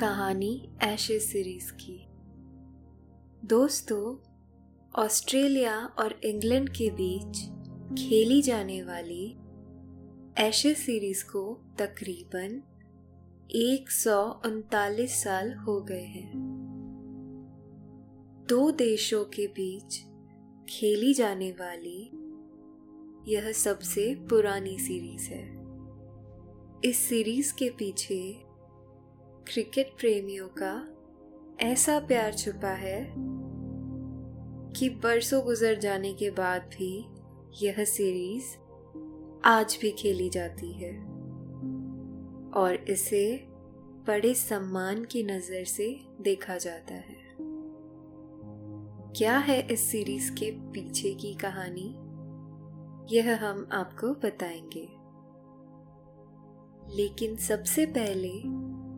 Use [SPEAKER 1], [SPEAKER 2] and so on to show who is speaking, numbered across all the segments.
[SPEAKER 1] कहानी Ashes series की। दोस्तों, ऑस्ट्रेलिया और इंग्लैंड के बीच खेली जाने वाली एशेज सीरीज़ को तकरीबन एक सौ उनतालीस साल हो गए हैं। दो देशों के बीच खेली जाने वाली यह सबसे पुरानी सीरीज़ है। इस सीरीज़ के पीछे क्रिकेट प्रेमियों का ऐसा प्यार छुपा है कि बरसों गुजर जाने के बाद भी यह सीरीज़ आज भी खेली जाती है। और इसे बड़े सम्मान की नज़र से देखा जाता है। क्या है इस सीरीज़ के पीछे की कहानी? यह हम आपको बताएँगे। लेकिन सबसे पहले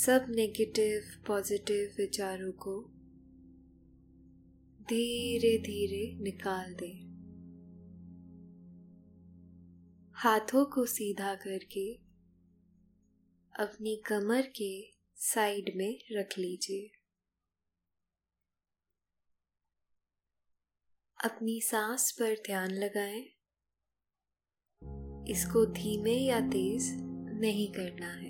[SPEAKER 1] सब नेगेटिव पॉजिटिव विचारों को धीरे धीरे निकाल दें। हाथों को सीधा करके अपनी कमर के साइड में रख लीजिए। अपनी सांस पर ध्यान लगाएँ। इसको धीमे या तेज नहीं करना है।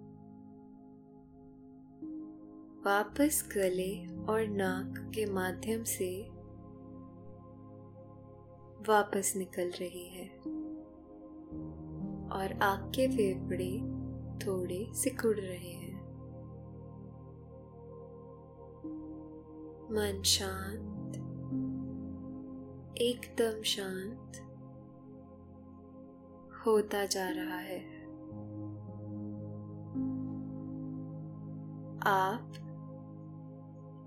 [SPEAKER 1] वापस गले और नाक के माध्यम से वापस निकल रही है। और आपके फेफड़े थोड़े सिकुड़ रहे हैं। मन शांत, एकदम शांत होता जा रहा है। आप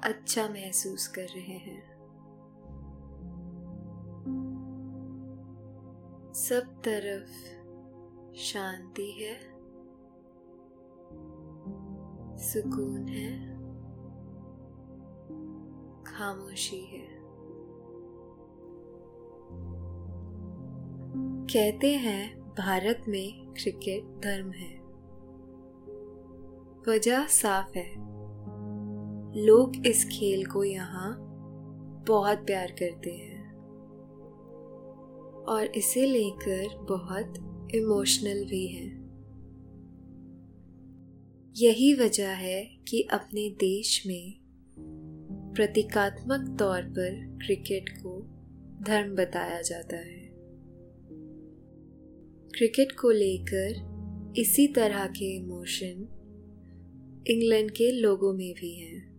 [SPEAKER 1] अच्छा महसूस कर रहे हैं। सब तरफ़ शांति है। सुकून है। खामोशी है। कहते हैं, भारत में क्रिकेट धर्म है। वजह साफ़ है। लोग इस खेल को यहाँ बहुत प्यार करते हैं और इसे लेकर बहुत इमोशनल भी हैं। यही वजह है कि अपने देश में प्रतीकात्मक तौर पर क्रिकेट को धर्म बताया जाता है। क्रिकेट को लेकर इसी तरह के इमोशन इंग्लैंड के लोगों में भी हैं।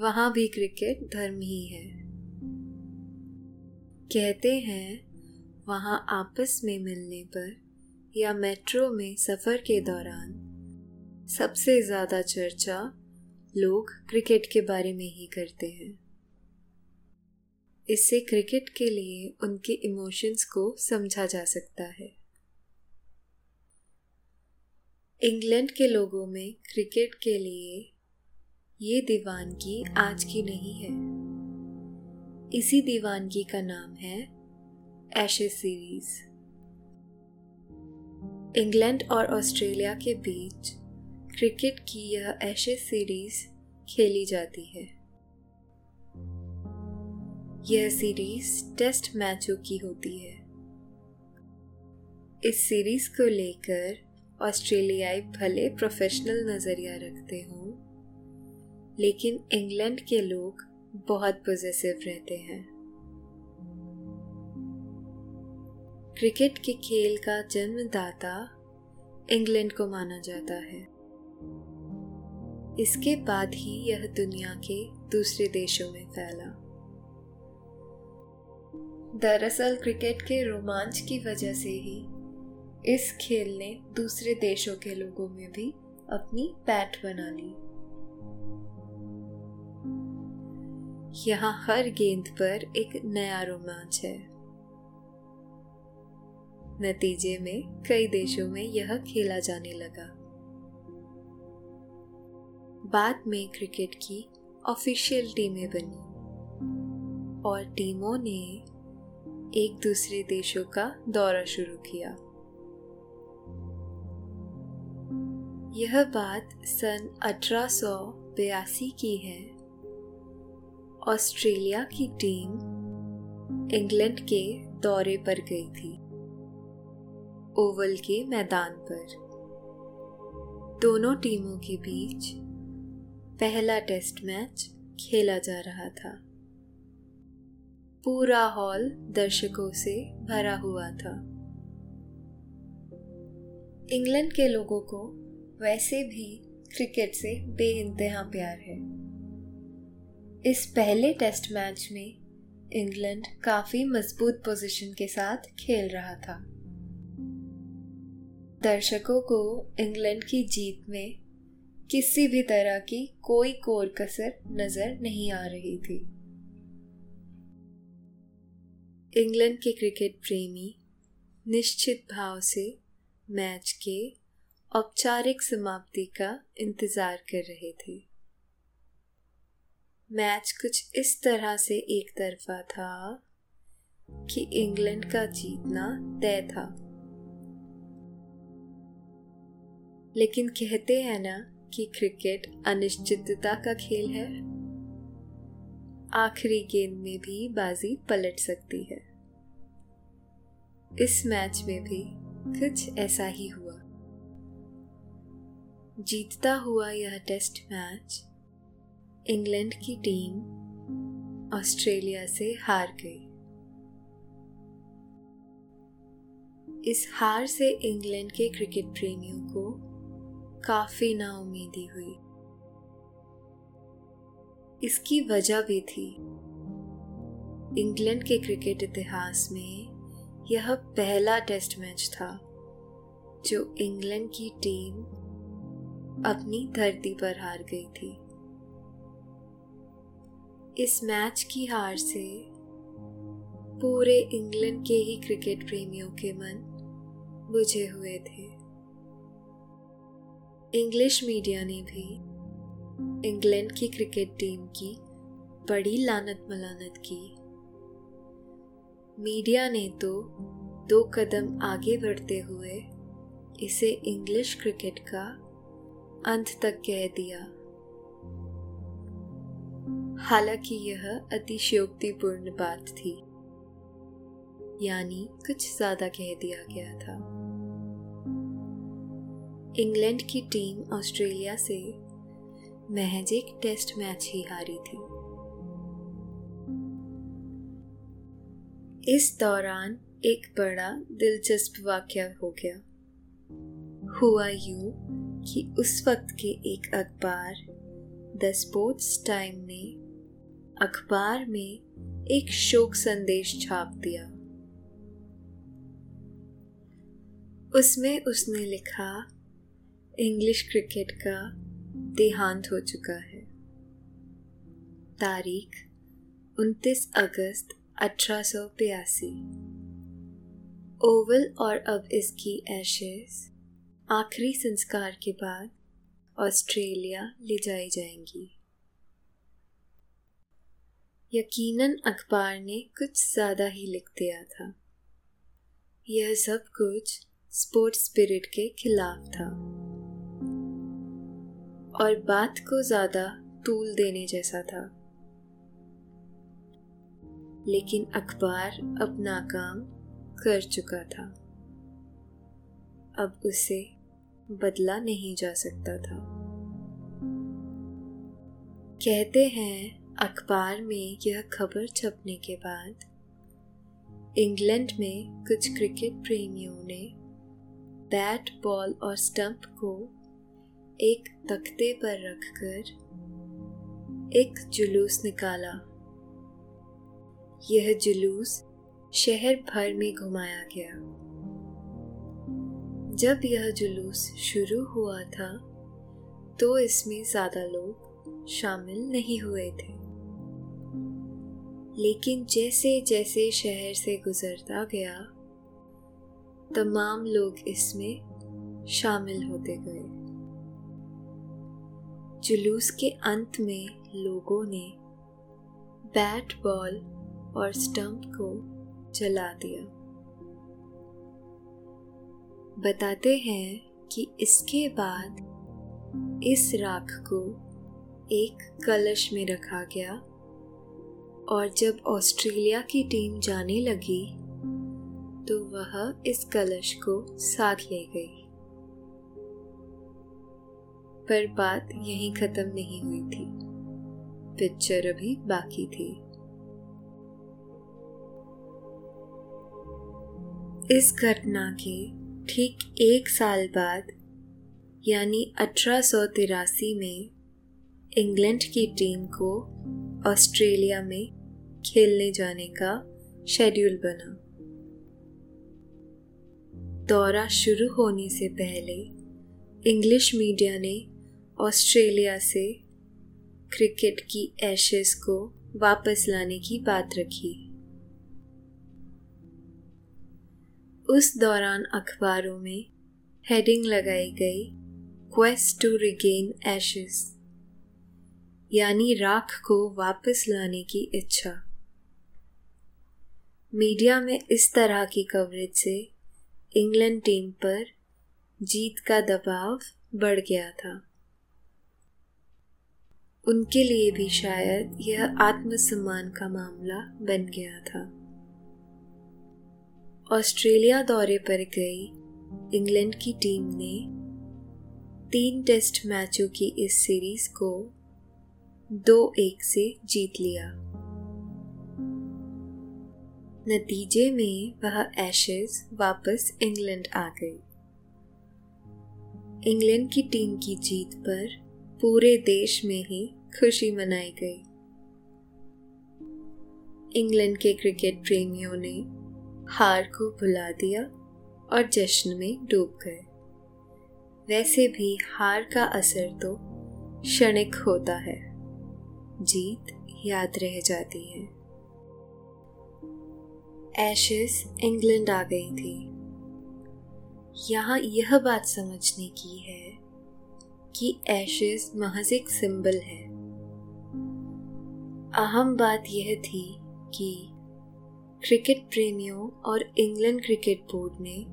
[SPEAKER 1] वहाँ भी क्रिकेट धर्म ही है। कहते हैं, वहाँ आपस में मिलने पर या मेट्रो में सफ़र के दौरान सबसे ज़्यादा चर्चा लोग क्रिकेट के बारे में ही करते हैं। इससे क्रिकेट के लिए उनके इमोशंस को समझा जा सकता है। इंग्लैंड के लोगों में क्रिकेट के लिए ये दीवानगी आज की नहीं है। इसी दीवानगी का नाम है एशेज सीरीज़ इंग्लैंड और ऑस्ट्रेलिया के बीच क्रिकेट की यह एशेज सीरीज़ खेली जाती है। यह सीरीज़ टेस्ट मैचों की होती है। इस सीरीज़ को लेकर ऑस्ट्रेलियाई भले प्रोफेशनल नज़रिया रखते हों लेकिन इंग्लैंड के लोग बहुत पॉजिटिव रहते हैं। क्रिकेट के खेल का जन्मदाता इंग्लैंड को माना जाता है। इसके बाद ही यह दुनिया के दूसरे देशों में फैला। दरअसल क्रिकेट के रोमांच की वजह से ही इस खेल ने दूसरे देशों के लोगों में भी अपनी पैठ बना ली। यहाँ हर गेंद पर एक नया रोमांच है। नतीजे में कई देशों में यह खेला जाने लगा। बाद में क्रिकेट की ऑफिशियल टीमें बनी और टीमों ने एक दूसरे देशों का दौरा शुरू किया। यह बात सन अठारह की है। ऑस्ट्रेलिया की टीम इंग्लैंड के दौरे पर गई थी, ओवल के मैदान पर। दोनों टीमों के बीच पहला टेस्ट मैच खेला जा रहा था। पूरा हॉल दर्शकों से भरा हुआ था। इंग्लैंड के लोगों को वैसे भी क्रिकेट से बेइंतहा प्यार है। इस पहले टेस्ट मैच में इंग्लैंड काफ़ी मज़बूत पोजीशन के साथ खेल रहा था। दर्शकों को इंग्लैंड की जीत में किसी भी तरह की कोई कोर कसर नज़र नहीं आ रही थी। इंग्लैंड के क्रिकेट प्रेमी निश्चित भाव से मैच के औपचारिक समाप्ति का इंतज़ार कर रहे थे। मैच कुछ इस तरह से एक तरफा था कि इंग्लैंड का जीतना तय था। लेकिन कहते हैं ना कि क्रिकेट अनिश्चितता का खेल है। आखिरी गेंद में भी बाजी पलट सकती है। इस मैच में भी कुछ ऐसा ही हुआ। जीतता हुआ यह टेस्ट मैच इंग्लैंड की टीम ऑस्ट्रेलिया से हार गई। इस हार से इंग्लैंड के क्रिकेट प्रेमियों को काफ़ी नाउमीदी हुई। इसकी वजह भी थी, इंग्लैंड के क्रिकेट इतिहास में यह पहला टेस्ट मैच था जो इंग्लैंड की टीम अपनी धरती पर हार गई थी। इस मैच की हार से पूरे इंग्लैंड के ही क्रिकेट प्रेमियों के मन बुझे हुए थे। इंग्लिश मीडिया ने भी इंग्लैंड की क्रिकेट टीम की बड़ी लानत मलानत की। मीडिया ने तो दो कदम आगे बढ़ते हुए इसे इंग्लिश क्रिकेट का अंत तक कह दिया। हालाँकि यह अतिशयोक्तिपूर्ण बात थी। यानी कुछ ज़्यादा कह दिया गया था। इंग्लैंड की टीम ऑस्ट्रेलिया से महज एक टेस्ट मैच ही हारी थी। इस दौरान एक बड़ा दिलचस्प वाक्य हो गया। हुआ यूँ कि उस वक्त के एक अखबार, द स्पोर्ट्स टाइम ने अखबार में एक शोक संदेश छाप दिया। उसमें उसने लिखा, इंग्लिश क्रिकेट का देहांत हो चुका है। तारीख 29 अगस्त, अठारह ओवल और अब इसकी एशेस आखिरी संस्कार के बाद ऑस्ट्रेलिया ले जाई जाएँगी। यकीनन अखबार ने कुछ ज़्यादा ही लिख दिया था। यह सब कुछ स्पोर्ट्स स्पिरिट के खिलाफ था। और बात को ज़्यादा तूल देने जैसा था। लेकिन अखबार अपना काम कर चुका था। अब उसे बदला नहीं जा सकता था। कहते हैं अखबार में यह खबर छपने के बाद, इंग्लैंड में कुछ क्रिकेट प्रेमियों ने बैट, बॉल और स्टंप को एक तख्ते पर रखकर एक जुलूस निकाला। यह जुलूस शहर भर में घुमाया गया। जब यह जुलूस शुरू हुआ था तो इसमें ज़्यादा लोग शामिल नहीं हुए थे। लेकिन जैसे जैसे शहर से गुजरता गया, तमाम लोग इसमें शामिल होते गए। जुलूस के अंत में लोगों ने बैट बॉल और स्टंप को जला दिया। बताते हैं कि इसके बाद इस राख को एक कलश में रखा गया और जब ऑस्ट्रेलिया की टीम जाने लगी तो वह इस कलश को साथ ले गई। पर बात यहीं खत्म नहीं हुई थी। पिक्चर अभी बाकी थी। इस घटना के ठीक एक साल बाद, यानी अठारह सौ तिरासी में, इंग्लैंड की टीम को ऑस्ट्रेलिया में खेलने जाने का शेड्यूल बना। दौरा शुरू होने से पहले इंग्लिश मीडिया ने ऑस्ट्रेलिया से क्रिकेट की एशेस को वापस लाने की बात रखी। उस दौरान अखबारों में हेडिंग लगाई गई क्वेस्ट टू रिगेन एशेस यानी राख को वापस लाने की इच्छा। मीडिया में इस तरह की कवरेज से इंग्लैंड टीम पर जीत का दबाव बढ़ गया था। उनके लिए भी शायद यह आत्मसम्मान का मामला बन गया था। ऑस्ट्रेलिया दौरे पर गई इंग्लैंड की टीम ने तीन टेस्ट मैचों की इस सीरीज़ को दो एक से जीत लिया। नतीजे में वह एशेज वापस इंग्लैंड आ गई। इंग्लैंड की टीम की जीत पर पूरे देश में ही खुशी मनाई गई। इंग्लैंड के क्रिकेट प्रेमियों ने हार को भुला दिया और जश्न में डूब गए। वैसे भी हार का असर तो क्षणिक होता है। जीत याद रह जाती है। एशेस इंग्लैंड आ गई थी। यहाँ यह बात समझने की है कि एशेस महज एक सिंबल है। अहम बात यह थी कि क्रिकेट प्रेमियों और इंग्लैंड क्रिकेट बोर्ड ने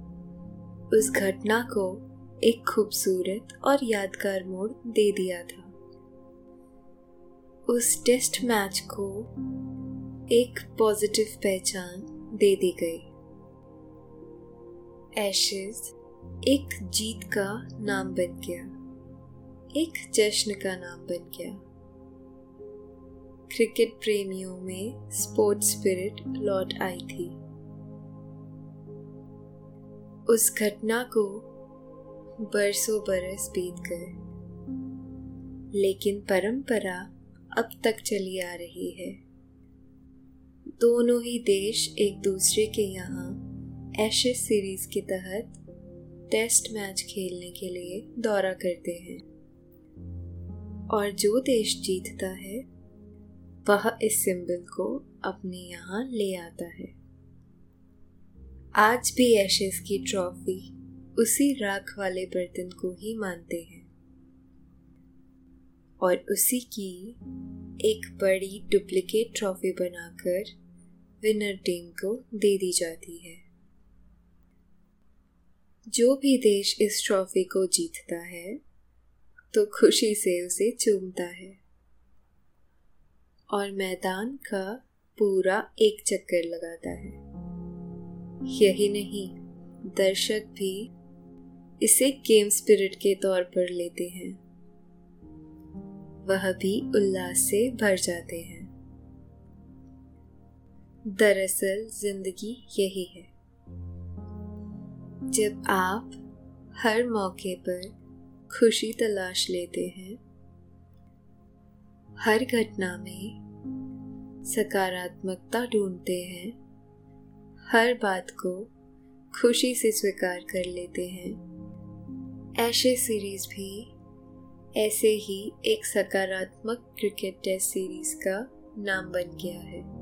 [SPEAKER 1] उस घटना को एक खूबसूरत और यादगार मोड़ दे दिया था। उस टेस्ट मैच को एक पॉजिटिव पहचान दे दी गई। एशेज एक जीत का नाम बन गया। एक जश्न का नाम बन गया। क्रिकेट प्रेमियों में स्पोर्ट्स स्पिरिट लौट आई थी। उस घटना को बरसों बरस बीत गए। लेकिन परंपरा अब तक चली आ रही है। दोनों ही देश एक दूसरे के यहाँ एशेज सीरीज़ के तहत टेस्ट मैच खेलने के लिए दौरा करते हैं। और जो देश जीतता है, वह इस सिंबल को अपने यहाँ ले आता है। आज भी एशेज की ट्रॉफी उसी राख वाले बर्तन को ही मानते हैं। और उसी की एक बड़ी डुप्लीकेट ट्रॉफी बनाकर विनर टीम को दे दी जाती है। जो भी देश इस ट्रॉफी को जीतता है तो खुशी से उसे चूमता है। और मैदान का पूरा एक चक्कर लगाता है। यही नहीं, दर्शक भी इसे गेम स्पिरिट के तौर पर लेते हैं। वह भी उल्लास से भर जाते हैं। दरअसल ज़िंदगी यही है। जब आप हर मौके पर खुशी तलाश लेते हैं, हर घटना में सकारात्मकता ढूंढते हैं, हर बात को खुशी से स्वीकार कर लेते हैं, ऐसे सीरीज़ भी, ऐसे ही एक सकारात्मक क्रिकेट टेस्ट सीरीज़ का नाम बन गया है।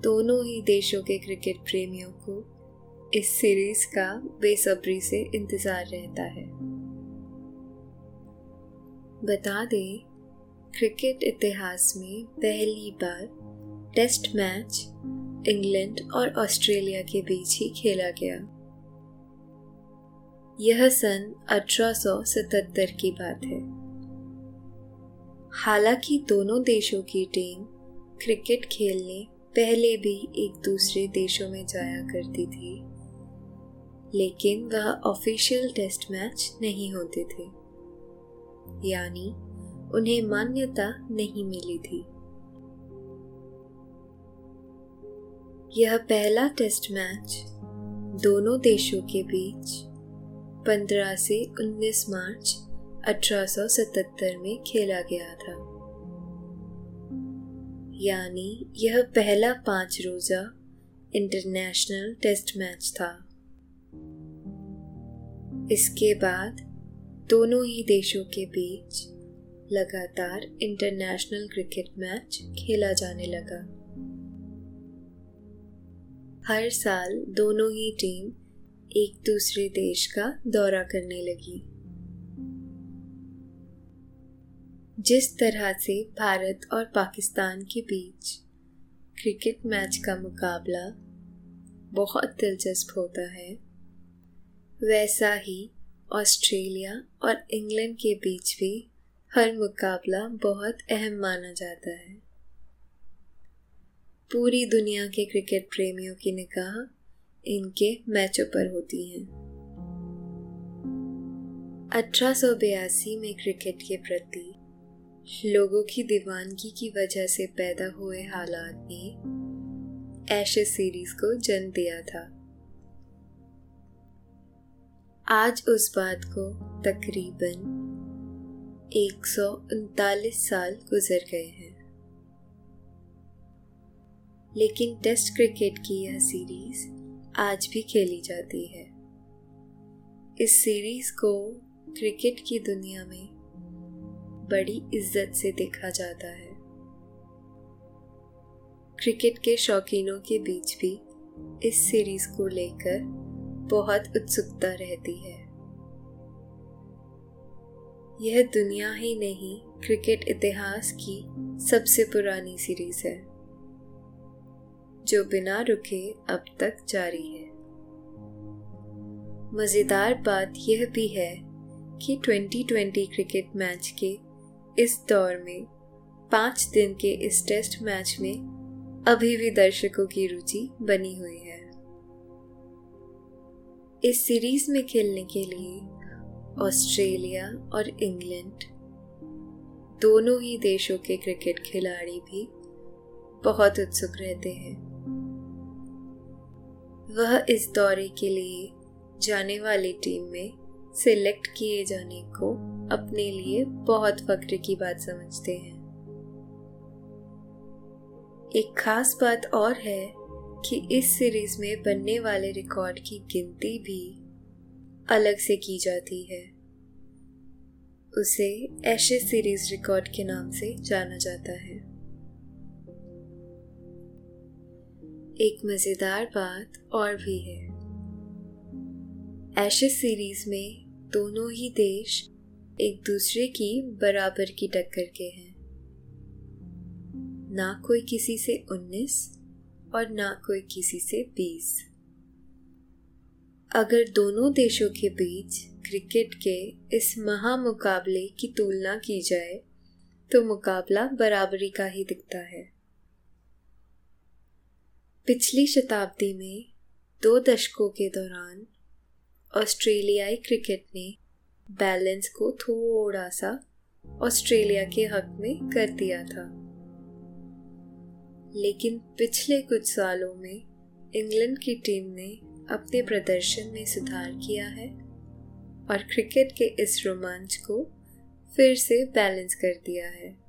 [SPEAKER 1] दोनों ही देशों के क्रिकेट प्रेमियों को इस सीरीज़ का बेसब्री से इंतज़ार रहता है। बता दें, क्रिकेट इतिहास में पहली बार टेस्ट मैच इंग्लैंड और ऑस्ट्रेलिया के बीच ही खेला गया। यह सन 1877 की बात है। हालाँकि दोनों देशों की टीम क्रिकेट खेलने पहले भी एक दूसरे देशों में जाया करती थी, लेकिन वह ऑफिशियल टेस्ट मैच नहीं होते थे। यानी उन्हें मान्यता नहीं मिली थी। यह पहला टेस्ट मैच दोनों देशों के बीच 15 से 19 मार्च 1877 में खेला गया था। यानी यह पहला पाँच रोजा इंटरनेशनल टेस्ट मैच था। इसके बाद दोनों ही देशों के बीच लगातार इंटरनेशनल क्रिकेट मैच खेला जाने लगा। हर साल दोनों ही टीम एक दूसरे देश का दौरा करने लगी। जिस तरह से भारत और पाकिस्तान के बीच क्रिकेट मैच का मुकाबला बहुत दिलचस्प होता है, वैसा ही ऑस्ट्रेलिया और इंग्लैंड के बीच भी हर मुकाबला बहुत अहम माना जाता है। पूरी दुनिया के क्रिकेट प्रेमियों की निगाह इनके मैचों पर होती हैं। अठारह में क्रिकेट के प्रति लोगों की दीवानगी की वजह से पैदा हुए हालात ने एशेज सीरीज़ को जन्म दिया था। आज उस बात को तकरीबन एक सौ उनतालीस साल गुजर गए हैं। लेकिन टेस्ट क्रिकेट की यह सीरीज़ आज भी खेली जाती है। इस सीरीज़ को क्रिकेट की दुनिया में बड़ी इज़्ज़त से देखा जाता है। क्रिकेट के शौकीनों के बीच भी इस सीरीज़ को लेकर बहुत उत्सुकता रहती है। यह दुनिया ही नहीं, क्रिकेट इतिहास की सबसे पुरानी सीरीज़ है, जो बिना रुके अब तक जारी है। मज़ेदार बात यह भी है कि 2020 क्रिकेट मैच के इस दौर में, पाँच दिन के इस टेस्ट मैच में, अभी भी दर्शकों की रुचि बनी हुई है। इस सीरीज़ में खेलने के लिए, ऑस्ट्रेलिया और इंग्लैंड, दोनों ही देशों के क्रिकेट खिलाड़ी भी बहुत उत्सुक रहते हैं। वह इस दौरे के लिए जाने वाली टीम में सिलेक्ट किए जाने को अपने लिए बहुत फक्र की बात समझते हैं। एक खास बात और है कि इस सीरीज़ में बनने वाले रिकॉर्ड की गिनती भी अलग से की जाती है। उसे एशेस सीरीज़ रिकॉर्ड के नाम से जाना जाता है। एक मज़ेदार बात और भी है। एशेस सीरीज़ में दोनों ही देश एक दूसरे की बराबर की टक्कर के हैं। ना कोई किसी से उन्नीस और ना कोई किसी से बीस। अगर दोनों देशों के बीच क्रिकेट के इस महामुकाबले की तुलना की जाए तो मुकाबला बराबरी का ही दिखता है। पिछली शताब्दी में दो दशकों के दौरान ऑस्ट्रेलियाई क्रिकेट ने बैलेंस को थोड़ा सा ऑस्ट्रेलिया के हक में कर दिया था। लेकिन पिछले कुछ सालों में इंग्लैंड की टीम ने अपने प्रदर्शन में सुधार किया है और क्रिकेट के इस रोमांच को फिर से बैलेंस कर दिया है।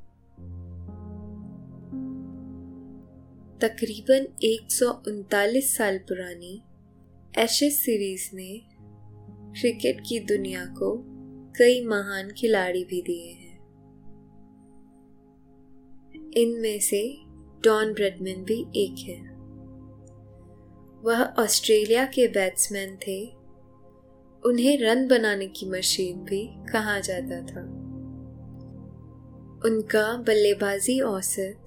[SPEAKER 1] तकरीबन एक सौ उनतालीस साल पुरानी एशेस सीरीज़ ने क्रिकेट की दुनिया को कई महान खिलाड़ी भी दिए हैं। इनमें से डॉन ब्रेडमैन भी एक है। वह ऑस्ट्रेलिया के बैट्समैन थे। उन्हें रन बनाने की मशीन भी कहा जाता था। उनका बल्लेबाजी औसत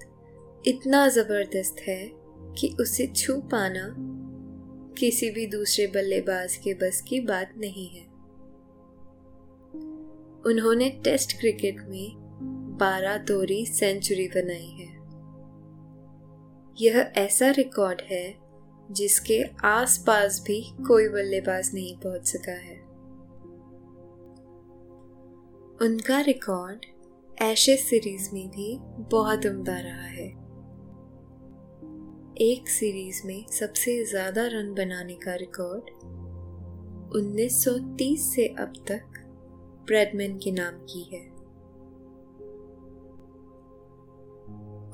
[SPEAKER 1] इतना ज़बरदस्त है कि उसे छू पाना किसी भी दूसरे बल्लेबाज के बस की बात नहीं है। उन्होंने टेस्ट क्रिकेट में बारह दोहरी सेंचुरी बनाई है। यह ऐसा रिकॉर्ड है जिसके आसपास भी कोई बल्लेबाज नहीं पहुँच सका है। उनका रिकॉर्ड एशेस सीरीज़ में भी बहुत उम्दा रहा है। एक सीरीज़ में सबसे ज़्यादा रन बनाने का रिकॉर्ड 1930 से अब तक ब्रेडमैन के नाम की है।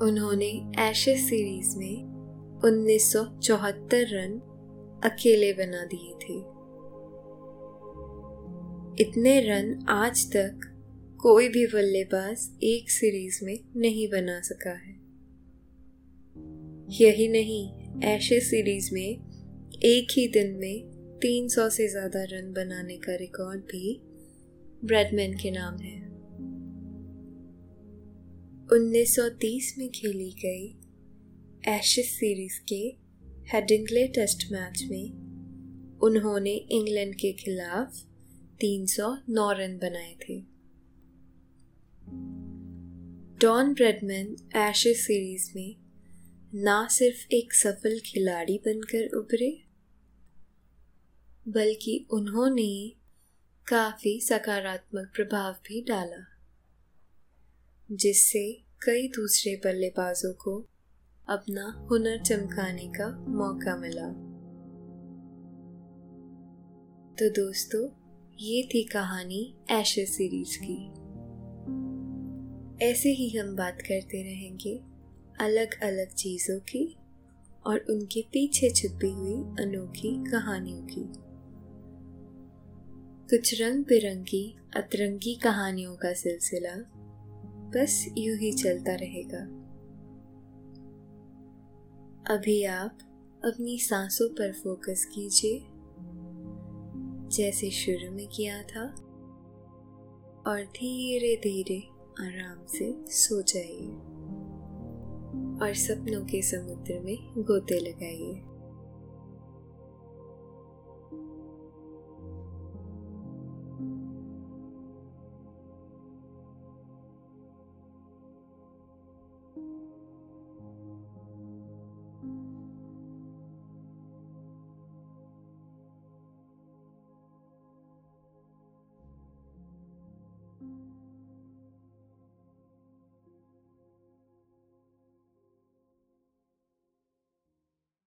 [SPEAKER 1] उन्होंने एशेस सीरीज़ में 1974 रन अकेले बना दिए थे। इतने रन आज तक कोई भी बल्लेबाज एक सीरीज़ में नहीं बना सका है। यही नहीं एशेस सीरीज़ में एक ही दिन में 300 से ज़्यादा रन बनाने का रिकॉर्ड भी ब्रेडमैन के नाम है। 1930 में खेली गई एशेस सीरीज़ के हेडिंगले टेस्ट मैच में उन्होंने इंग्लैंड के खिलाफ 309 रन बनाए थे। डॉन ब्रेडमैन एशेस सीरीज़ में ना सिर्फ़ एक सफल खिलाड़ी बनकर उभरे, बल्कि उन्होंने काफ़ी सकारात्मक प्रभाव भी डाला, जिससे कई दूसरे बल्लेबाजों को अपना हुनर चमकाने का मौका मिला। तो दोस्तों, ये थी कहानी एशेस सीरीज़ की। ऐसे ही हम बात करते रहेंगे। अलग अलग चीज़ों की और उनके पीछे छुपी हुई अनोखी कहानियों की। कुछ रंग बिरंगी अतरंगी कहानियों का सिलसिला बस यूँ ही चलता रहेगा। अभी आप अपनी सांसों पर फोकस कीजिए, जैसे शुरू में किया था, और धीरे धीरे आराम से सो जाइए। और सपनों के समुद्र में गोते लगाइए।